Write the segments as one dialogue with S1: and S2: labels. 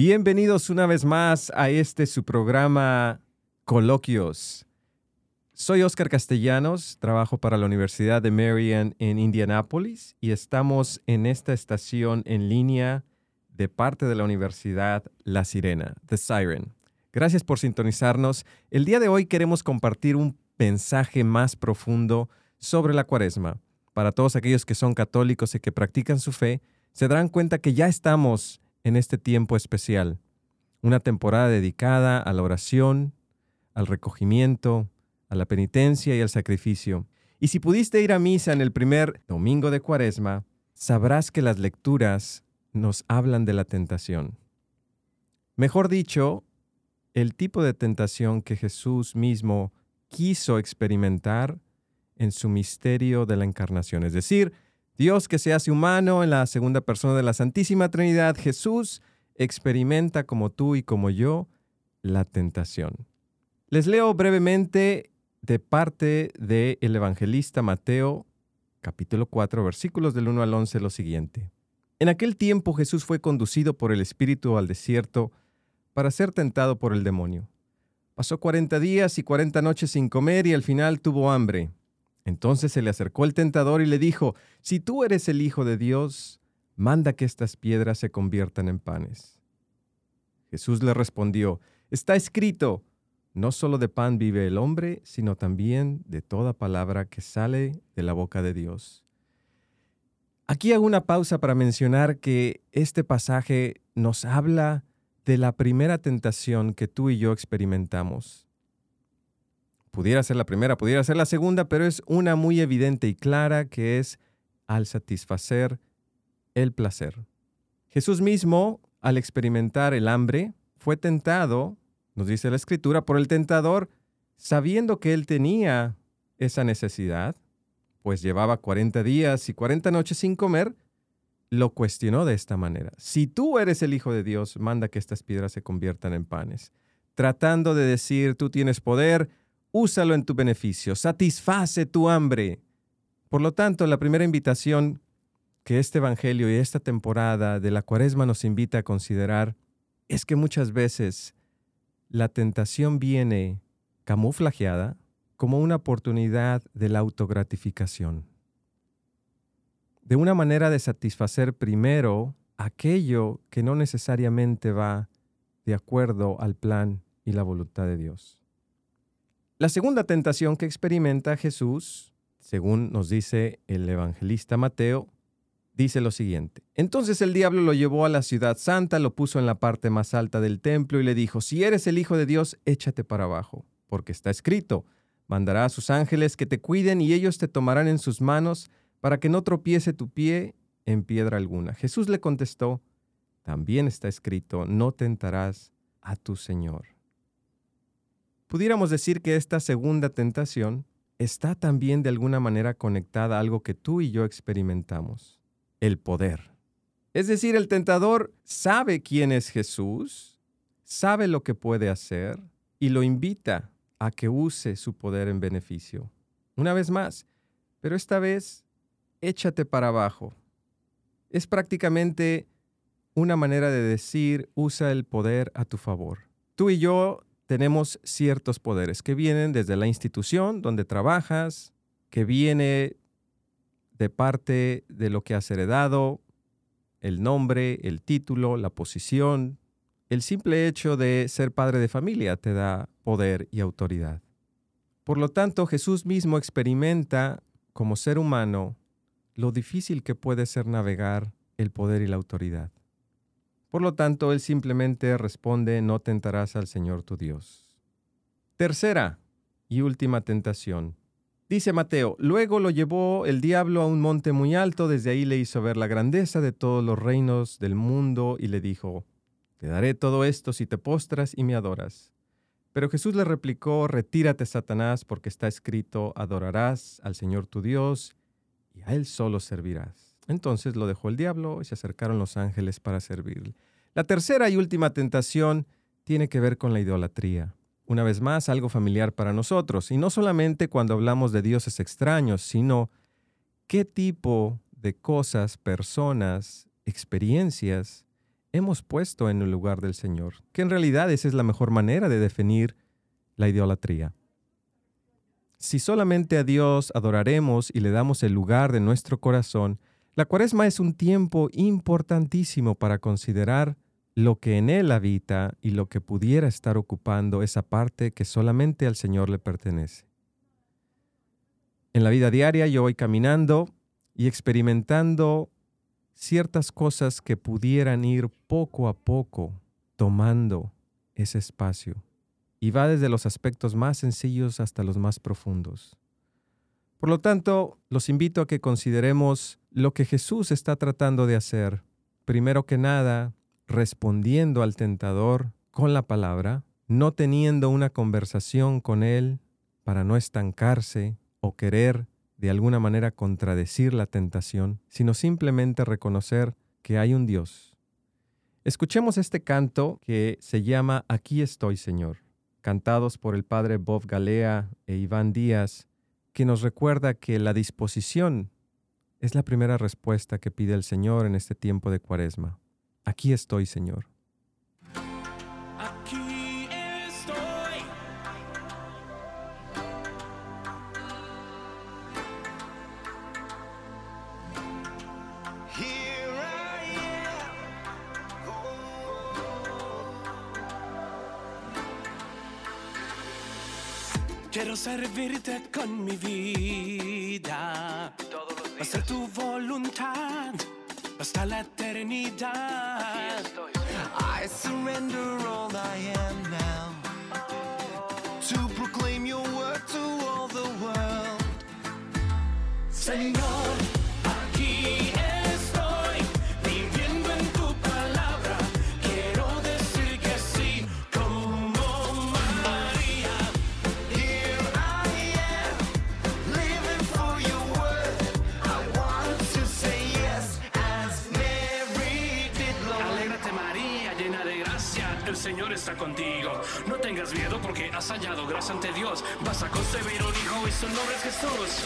S1: Bienvenidos una vez más a este su programa Coloquios. Soy Oscar Castellanos, trabajo para la Universidad de Marian en Indianápolis y estamos en esta estación en línea de parte de la Universidad La Sirena, The Siren. Gracias por sintonizarnos. El día de hoy queremos compartir un mensaje más profundo sobre la cuaresma. Para todos aquellos que son católicos y que practican su fe, se darán cuenta que ya estamos en este tiempo especial, una temporada dedicada a la oración, al recogimiento, a la penitencia y al sacrificio. Y si pudiste ir a misa en el primer domingo de Cuaresma, sabrás que las lecturas nos hablan de la tentación. Mejor dicho, el tipo de tentación que Jesús mismo quiso experimentar en su misterio de la encarnación, es decir, Dios que se hace humano en la segunda persona de la Santísima Trinidad, Jesús, experimenta como tú y como yo la tentación. Les leo brevemente de parte del evangelista Mateo, capítulo 4, versículos del 1 al 11, lo siguiente. En aquel tiempo Jesús fue conducido por el Espíritu al desierto para ser tentado por el demonio. Pasó cuarenta días y cuarenta noches sin comer y al final tuvo hambre. Entonces se le acercó el tentador y le dijo, Si tú eres el Hijo de Dios, manda que estas piedras se conviertan en panes. Jesús le respondió, Está escrito, no solo de pan vive el hombre, sino también de toda palabra que sale de la boca de Dios. Aquí hago una pausa para mencionar que este pasaje nos habla de la primera tentación que tú y yo experimentamos. Pudiera ser la primera, pudiera ser la segunda, pero es una muy evidente y clara que es al satisfacer el placer. Jesús mismo, al experimentar el hambre, fue tentado, nos dice la escritura, por el tentador, sabiendo que él tenía esa necesidad, pues llevaba 40 días y 40 noches sin comer, lo cuestionó de esta manera. Si tú eres el Hijo de Dios, manda que estas piedras se conviertan en panes. Tratando de decir, tú tienes poder, úsalo en tu beneficio, satisface tu hambre. Por lo tanto, la primera invitación que este Evangelio y esta temporada de la Cuaresma nos invita a considerar es que muchas veces la tentación viene camuflajeada como una oportunidad de la autogratificación, de una manera de satisfacer primero aquello que no necesariamente va de acuerdo al plan y la voluntad de Dios. La segunda tentación que experimenta Jesús, según nos dice el evangelista Mateo, dice lo siguiente. Entonces el diablo lo llevó a la ciudad santa, lo puso en la parte más alta del templo y le dijo, si eres el Hijo de Dios, échate para abajo, porque está escrito, mandará a sus ángeles que te cuiden y ellos te tomarán en sus manos para que no tropiece tu pie en piedra alguna. Jesús le contestó, también está escrito, no tentarás a tu Señor. Pudiéramos decir que esta segunda tentación está también de alguna manera conectada a algo que tú y yo experimentamos, el poder. Es decir, el tentador sabe quién es Jesús, sabe lo que puede hacer y lo invita a que use su poder en beneficio. Una vez más, pero esta vez échate para abajo. Es prácticamente una manera de decir usa el poder a tu favor. Tú y yo tenemos ciertos poderes que vienen desde la institución donde trabajas, que viene de parte de lo que has heredado, el nombre, el título, la posición. El simple hecho de ser padre de familia te da poder y autoridad. Por lo tanto, Jesús mismo experimenta como ser humano lo difícil que puede ser navegar el poder y la autoridad. Por lo tanto, él simplemente responde, no tentarás al Señor tu Dios. Tercera y última tentación. Dice Mateo, luego lo llevó el diablo a un monte muy alto, desde ahí le hizo ver la grandeza de todos los reinos del mundo y le dijo, te daré todo esto si te postras y me adoras. Pero Jesús le replicó, retírate Satanás, porque está escrito, adorarás al Señor tu Dios y a Él solo servirás. Entonces lo dejó el diablo y se acercaron los ángeles para servirle. La tercera y última tentación tiene que ver con la idolatría. Una vez más, algo familiar para nosotros, y no solamente cuando hablamos de dioses extraños, sino qué tipo de cosas, personas, experiencias hemos puesto en el lugar del Señor, que en realidad esa es la mejor manera de definir la idolatría. Si solamente a Dios adoraremos y le damos el lugar de nuestro corazón, la cuaresma es un tiempo importantísimo para considerar lo que en Él habita y lo que pudiera estar ocupando esa parte que solamente al Señor le pertenece. En la vida diaria yo voy caminando y experimentando ciertas cosas que pudieran ir poco a poco tomando ese espacio. Y va desde los aspectos más sencillos hasta los más profundos. Por lo tanto, los invito a que consideremos lo que Jesús está tratando de hacer. Primero que nada, respondiendo al tentador con la palabra, no teniendo una conversación con él para no estancarse o querer de alguna manera contradecir la tentación, sino simplemente reconocer que hay un Dios. Escuchemos este canto que se llama Aquí estoy, Señor, cantados por el padre Bob Galea e Iván Díaz, que nos recuerda que la disposición es la primera respuesta que pide el Señor en este tiempo de cuaresma. Aquí estoy, Señor.
S2: Quiero servirte con mi vida. Hacer tu voluntad hasta la eternidad. I surrender all I am now to proclaim your word to all the world. Señor. Está contigo. No tengas miedo porque has hallado gracia ante Dios. Vas a concebir un hijo y su nombre es Jesús.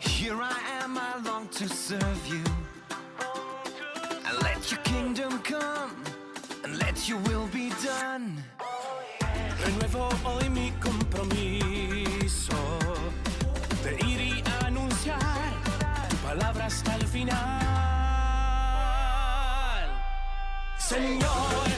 S2: Here I am, I long to serve you. And let your kingdom come and let your will be done. Renuevo hoy mi compromiso de ir y anunciar tu palabra hasta el final. Señor.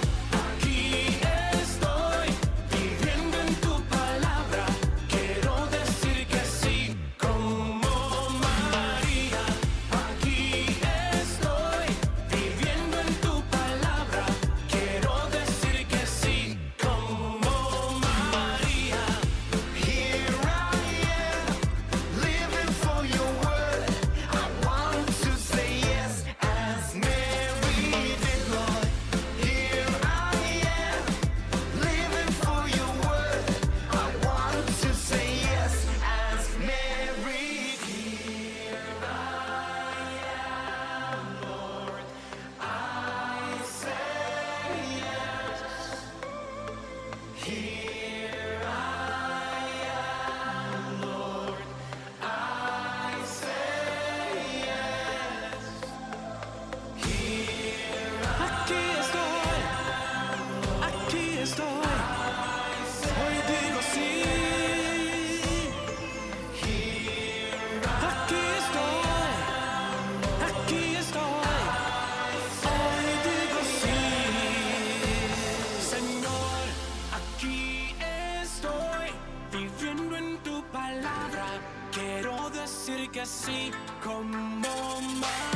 S2: skal se, kom over mig.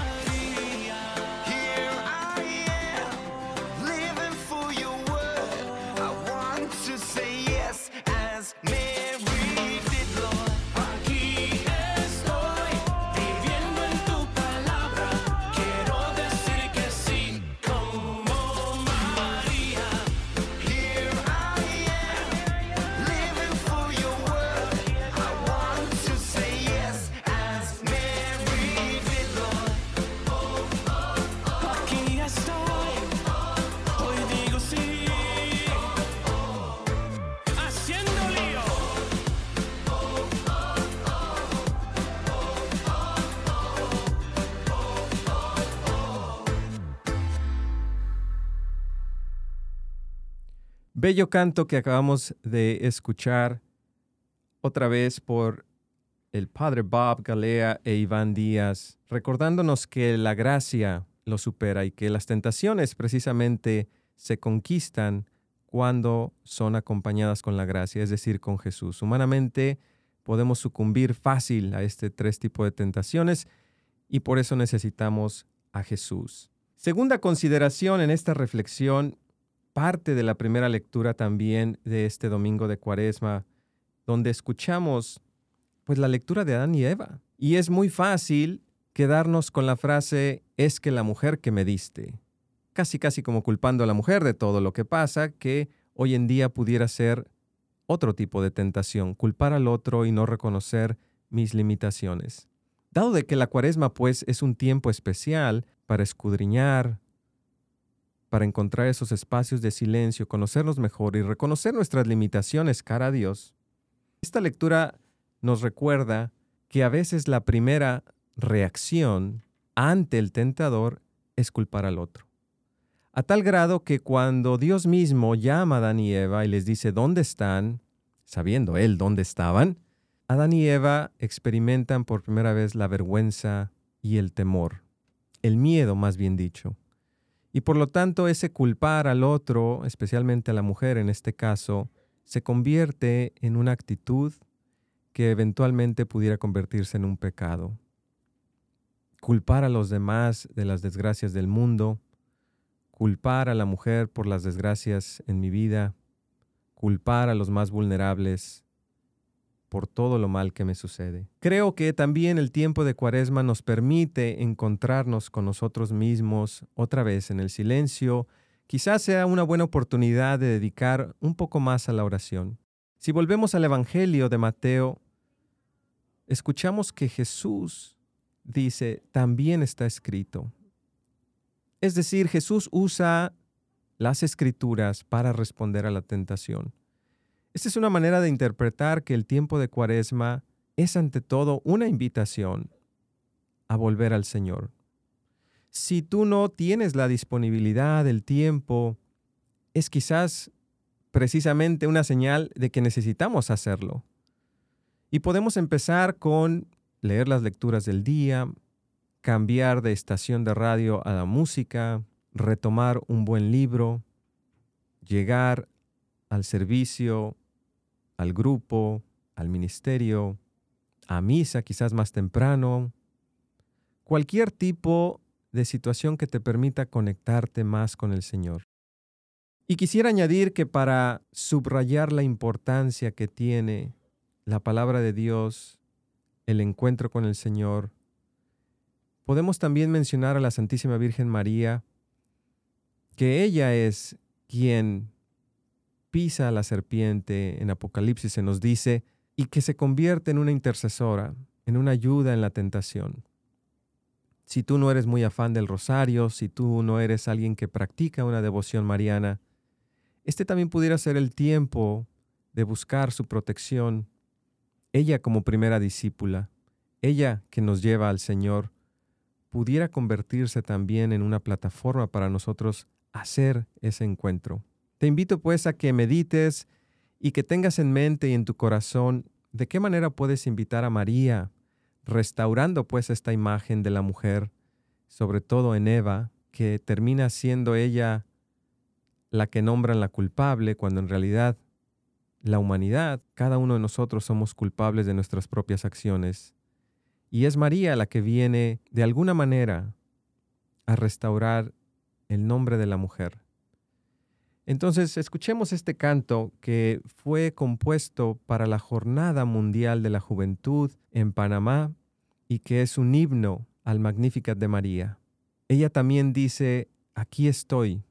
S1: Bello canto que acabamos de escuchar otra vez por el padre Bob Galea e Iván Díaz, recordándonos que la gracia lo supera y que las tentaciones precisamente se conquistan cuando son acompañadas con la gracia, es decir, con Jesús. Humanamente podemos sucumbir fácil a este tres tipos de tentaciones y por eso necesitamos a Jesús. Segunda consideración en esta reflexión, parte de la primera lectura también de este domingo de Cuaresma, donde escuchamos pues la lectura de Adán y Eva. Y es muy fácil quedarnos con la frase es que la mujer que me diste, casi casi como culpando a la mujer de todo lo que pasa, que hoy en día pudiera ser otro tipo de tentación, culpar al otro y no reconocer mis limitaciones. Dado de que la cuaresma pues es un tiempo especial para escudriñar, para encontrar esos espacios de silencio, conocernos mejor y reconocer nuestras limitaciones cara a Dios, esta lectura nos recuerda que a veces la primera reacción ante el tentador es culpar al otro. A tal grado que cuando Dios mismo llama a Adán y Eva y les dice dónde están, sabiendo Él dónde estaban, Adán y Eva experimentan por primera vez la vergüenza y el temor, el miedo más bien dicho. Y por lo tanto ese culpar al otro, especialmente a la mujer en este caso, se convierte en una actitud que eventualmente pudiera convertirse en un pecado. Culpar a los demás de las desgracias del mundo, culpar a la mujer por las desgracias en mi vida, culpar a los más vulnerables por todo lo mal que me sucede. Creo que también el tiempo de Cuaresma nos permite encontrarnos con nosotros mismos otra vez en el silencio. Quizás sea una buena oportunidad de dedicar un poco más a la oración. Si volvemos al Evangelio de Mateo, escuchamos que Jesús dice, también está escrito. Es decir, Jesús usa las escrituras para responder a la tentación. Esta es una manera de interpretar que el tiempo de Cuaresma es ante todo una invitación a volver al Señor. Si tú no tienes la disponibilidad, el tiempo, es quizás precisamente una señal de que necesitamos hacerlo. Y podemos empezar con leer las lecturas del día, cambiar de estación de radio a la música, retomar un buen libro, llegar al servicio, al grupo, al ministerio, a misa quizás más temprano, cualquier tipo de situación que te permita conectarte más con el Señor. Y quisiera añadir que para subrayar la importancia que tiene la palabra de Dios, el encuentro con el Señor, podemos también mencionar a la Santísima Virgen María, que ella es quien pisa a la serpiente en Apocalipsis se nos dice, y que se convierte en una intercesora, en una ayuda en la tentación. Si tú no eres muy afán del rosario, si tú no eres alguien que practica una devoción mariana, este también pudiera ser el tiempo de buscar su protección. Ella como primera discípula, ella que nos lleva al Señor, pudiera convertirse también en una plataforma para nosotros hacer ese encuentro. Te invito pues a que medites y que tengas en mente y en tu corazón de qué manera puedes invitar a María, restaurando pues esta imagen de la mujer, sobre todo en Eva, que termina siendo ella la que nombran la culpable, cuando en realidad la humanidad, cada uno de nosotros somos culpables de nuestras propias acciones. Y es María la que viene de alguna manera a restaurar el nombre de la mujer. Entonces, escuchemos este canto que fue compuesto para la Jornada Mundial de la Juventud en Panamá y que es un himno al Magnificat de María. Ella también dice, aquí estoy.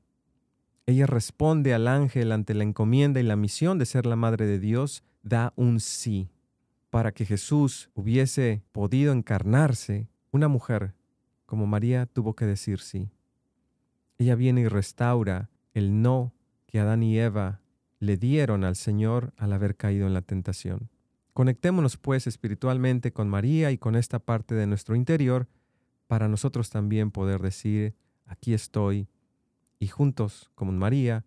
S1: Ella responde al ángel ante la encomienda y la misión de ser la Madre de Dios, da un sí. Para que Jesús hubiese podido encarnarse, una mujer como María tuvo que decir sí. Ella viene y restaura el no que Adán y Eva le dieron al Señor al haber caído en la tentación. Conectémonos pues espiritualmente con María y con esta parte de nuestro interior para nosotros también poder decir, aquí estoy, y juntos, como María,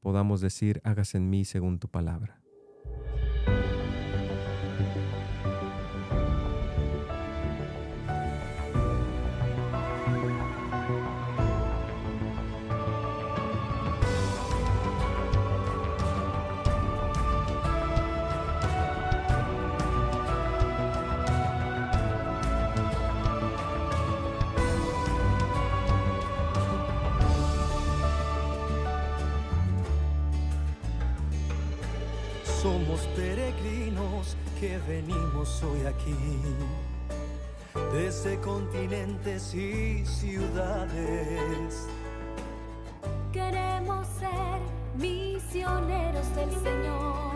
S1: podamos decir, hágase en mí según tu palabra.
S3: Hoy aquí, desde continentes y ciudades.
S4: Queremos ser misioneros del Señor,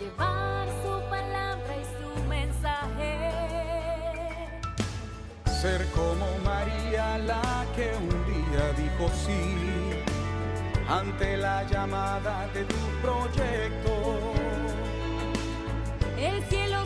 S4: llevar su palabra y su mensaje.
S5: Ser como María la que un día dijo sí ante la llamada de tu proyecto.
S4: El cielo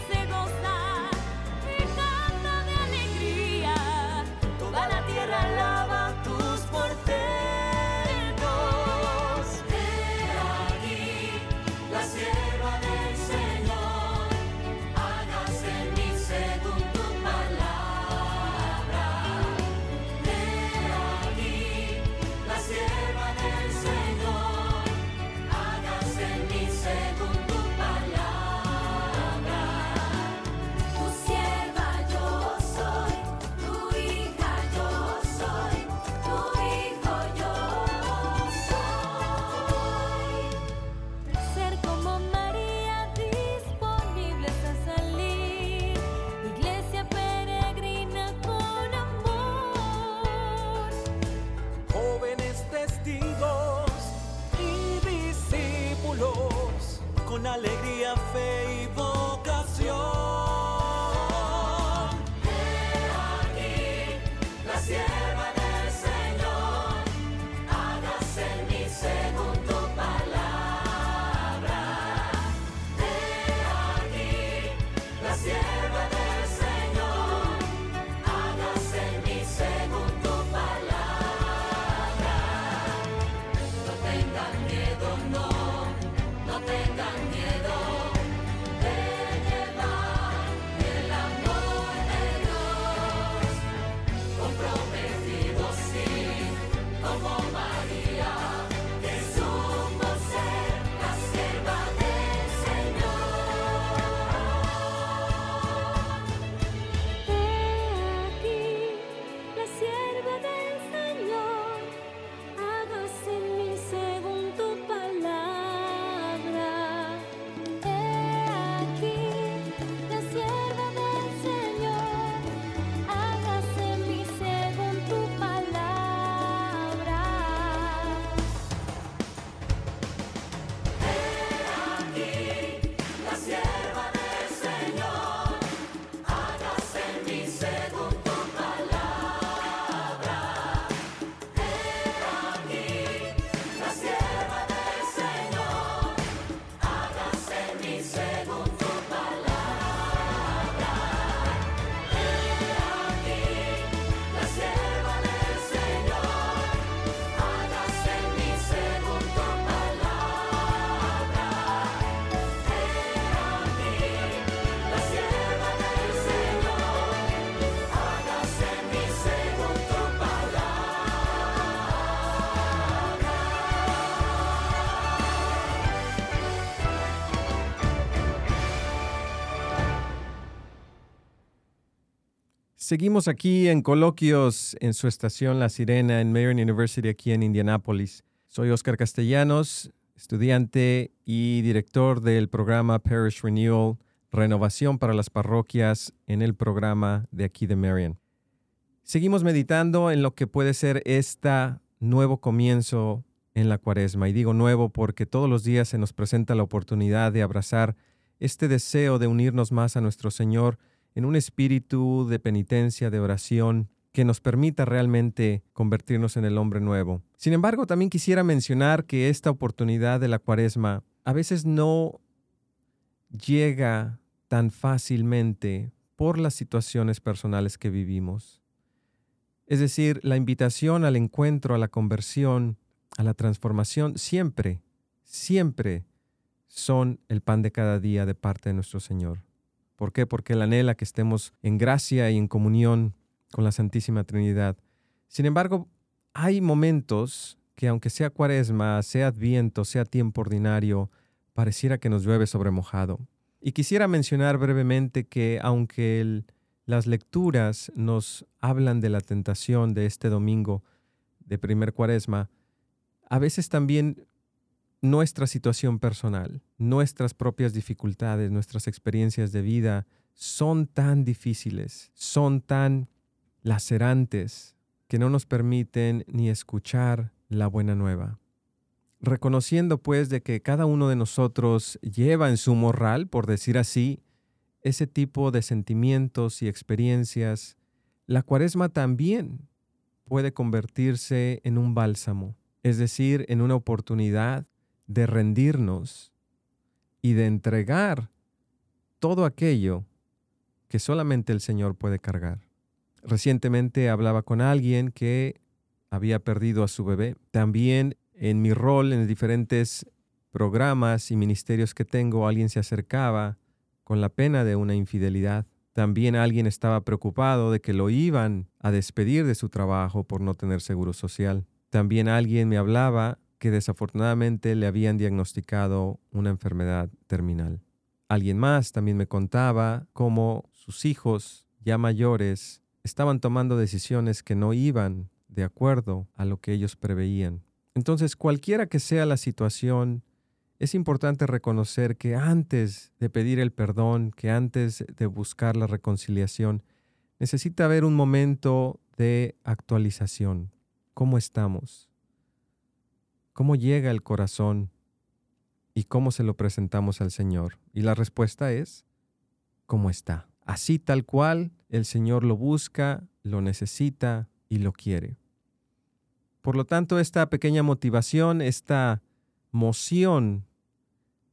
S1: Seguimos aquí en coloquios en su estación La Sirena en Marion University aquí en Indianápolis. Soy Oscar Castellanos, estudiante y director del programa Parish Renewal, Renovación para las Parroquias en el programa de aquí de Marion. Seguimos meditando en lo que puede ser este nuevo comienzo en la cuaresma. Y digo nuevo porque todos los días se nos presenta la oportunidad de abrazar este deseo de unirnos más a nuestro Señor en un espíritu de penitencia, de oración, que nos permita realmente convertirnos en el hombre nuevo. Sin embargo, también quisiera mencionar que esta oportunidad de la cuaresma a veces no llega tan fácilmente por las situaciones personales que vivimos. Es decir, la invitación al encuentro, a la conversión, a la transformación, siempre siempre son el pan de cada día de parte de nuestro Señor. ¿Por qué? Porque Él anhela que estemos en gracia y en comunión con la Santísima Trinidad. Sin embargo, hay momentos que aunque sea cuaresma, sea adviento, sea tiempo ordinario, pareciera que nos llueve sobre mojado. Y quisiera mencionar brevemente que aunque las lecturas nos hablan de la tentación de este domingo de primer cuaresma, a veces también nuestra situación personal, nuestras propias dificultades, nuestras experiencias de vida son tan difíciles, son tan lacerantes, que no nos permiten ni escuchar la buena nueva. Reconociendo pues de que cada uno de nosotros lleva en su morral, por decir así, ese tipo de sentimientos y experiencias, la cuaresma también puede convertirse en un bálsamo, es decir, en una oportunidad de rendirnos y de entregar todo aquello que solamente el Señor puede cargar. Recientemente hablaba con alguien que había perdido a su bebé. También en mi rol en diferentes programas y ministerios que tengo, alguien se acercaba con la pena de una infidelidad. También alguien estaba preocupado de que lo iban a despedir de su trabajo por no tener seguro social. También alguien me hablaba que desafortunadamente le habían diagnosticado una enfermedad terminal. Alguien más también me contaba cómo sus hijos ya mayores estaban tomando decisiones que no iban de acuerdo a lo que ellos preveían. Entonces, cualquiera que sea la situación, es importante reconocer que antes de pedir el perdón, que antes de buscar la reconciliación, necesita haber un momento de actualización. ¿Cómo estamos? ¿Cómo llega el corazón? ¿Y cómo se lo presentamos al Señor? Y la respuesta es, ¿cómo está? Así tal cual, el Señor lo busca, lo necesita y lo quiere. Por lo tanto, esta pequeña motivación, esta moción,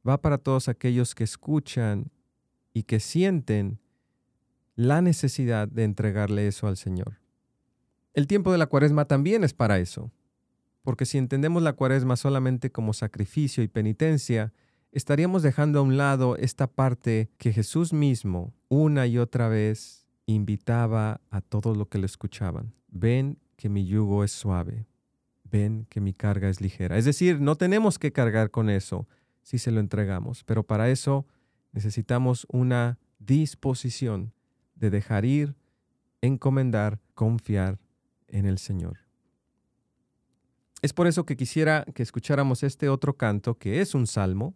S1: va para todos aquellos que escuchan y que sienten la necesidad de entregarle eso al Señor. El tiempo de la cuaresma también es para eso, porque si entendemos la cuaresma solamente como sacrificio y penitencia, estaríamos dejando a un lado esta parte que Jesús mismo una y otra vez invitaba a todos los que lo escuchaban. Ven que mi yugo es suave, ven que mi carga es ligera. Es decir, no tenemos que cargar con eso si se lo entregamos, pero para eso necesitamos una disposición de dejar ir, encomendar, confiar en el Señor. Es por eso que quisiera que escucháramos este otro canto, que es un salmo.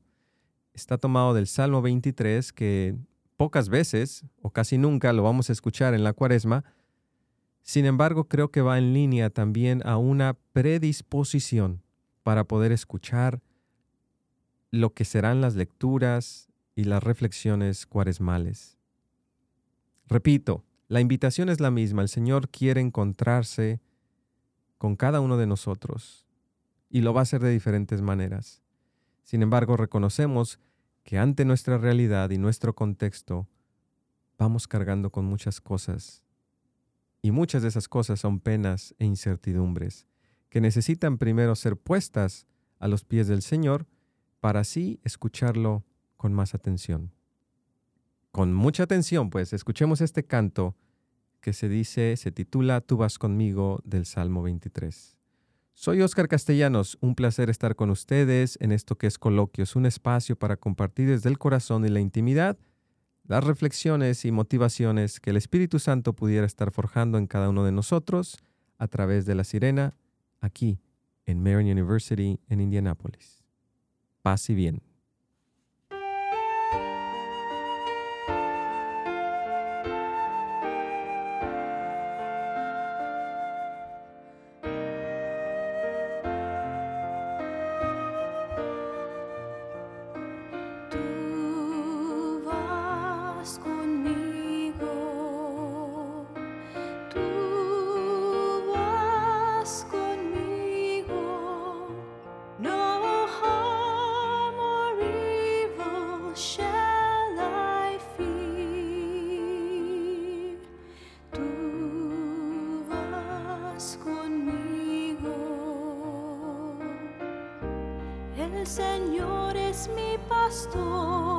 S1: Está tomado del Salmo 23, que pocas veces o casi nunca lo vamos a escuchar en la cuaresma. Sin embargo, creo que va en línea también a una predisposición para poder escuchar lo que serán las lecturas y las reflexiones cuaresmales. Repito, la invitación es la misma. El Señor quiere encontrarse con cada uno de nosotros y lo va a hacer de diferentes maneras. Sin embargo, reconocemos que ante nuestra realidad y nuestro contexto vamos cargando con muchas cosas y muchas de esas cosas son penas e incertidumbres que necesitan primero ser puestas a los pies del Señor para así escucharlo con más atención. Con mucha atención, pues, escuchemos este canto que se dice, se titula Tú vas conmigo del Salmo 23. Soy Óscar Castellanos, un placer estar con ustedes en esto que es Coloquios, un espacio para compartir desde el corazón y la intimidad las reflexiones y motivaciones que el Espíritu Santo pudiera estar forjando en cada uno de nosotros a través de la sirena aquí en Marian University en Indianápolis. Paz y bien.
S4: Mi pastor,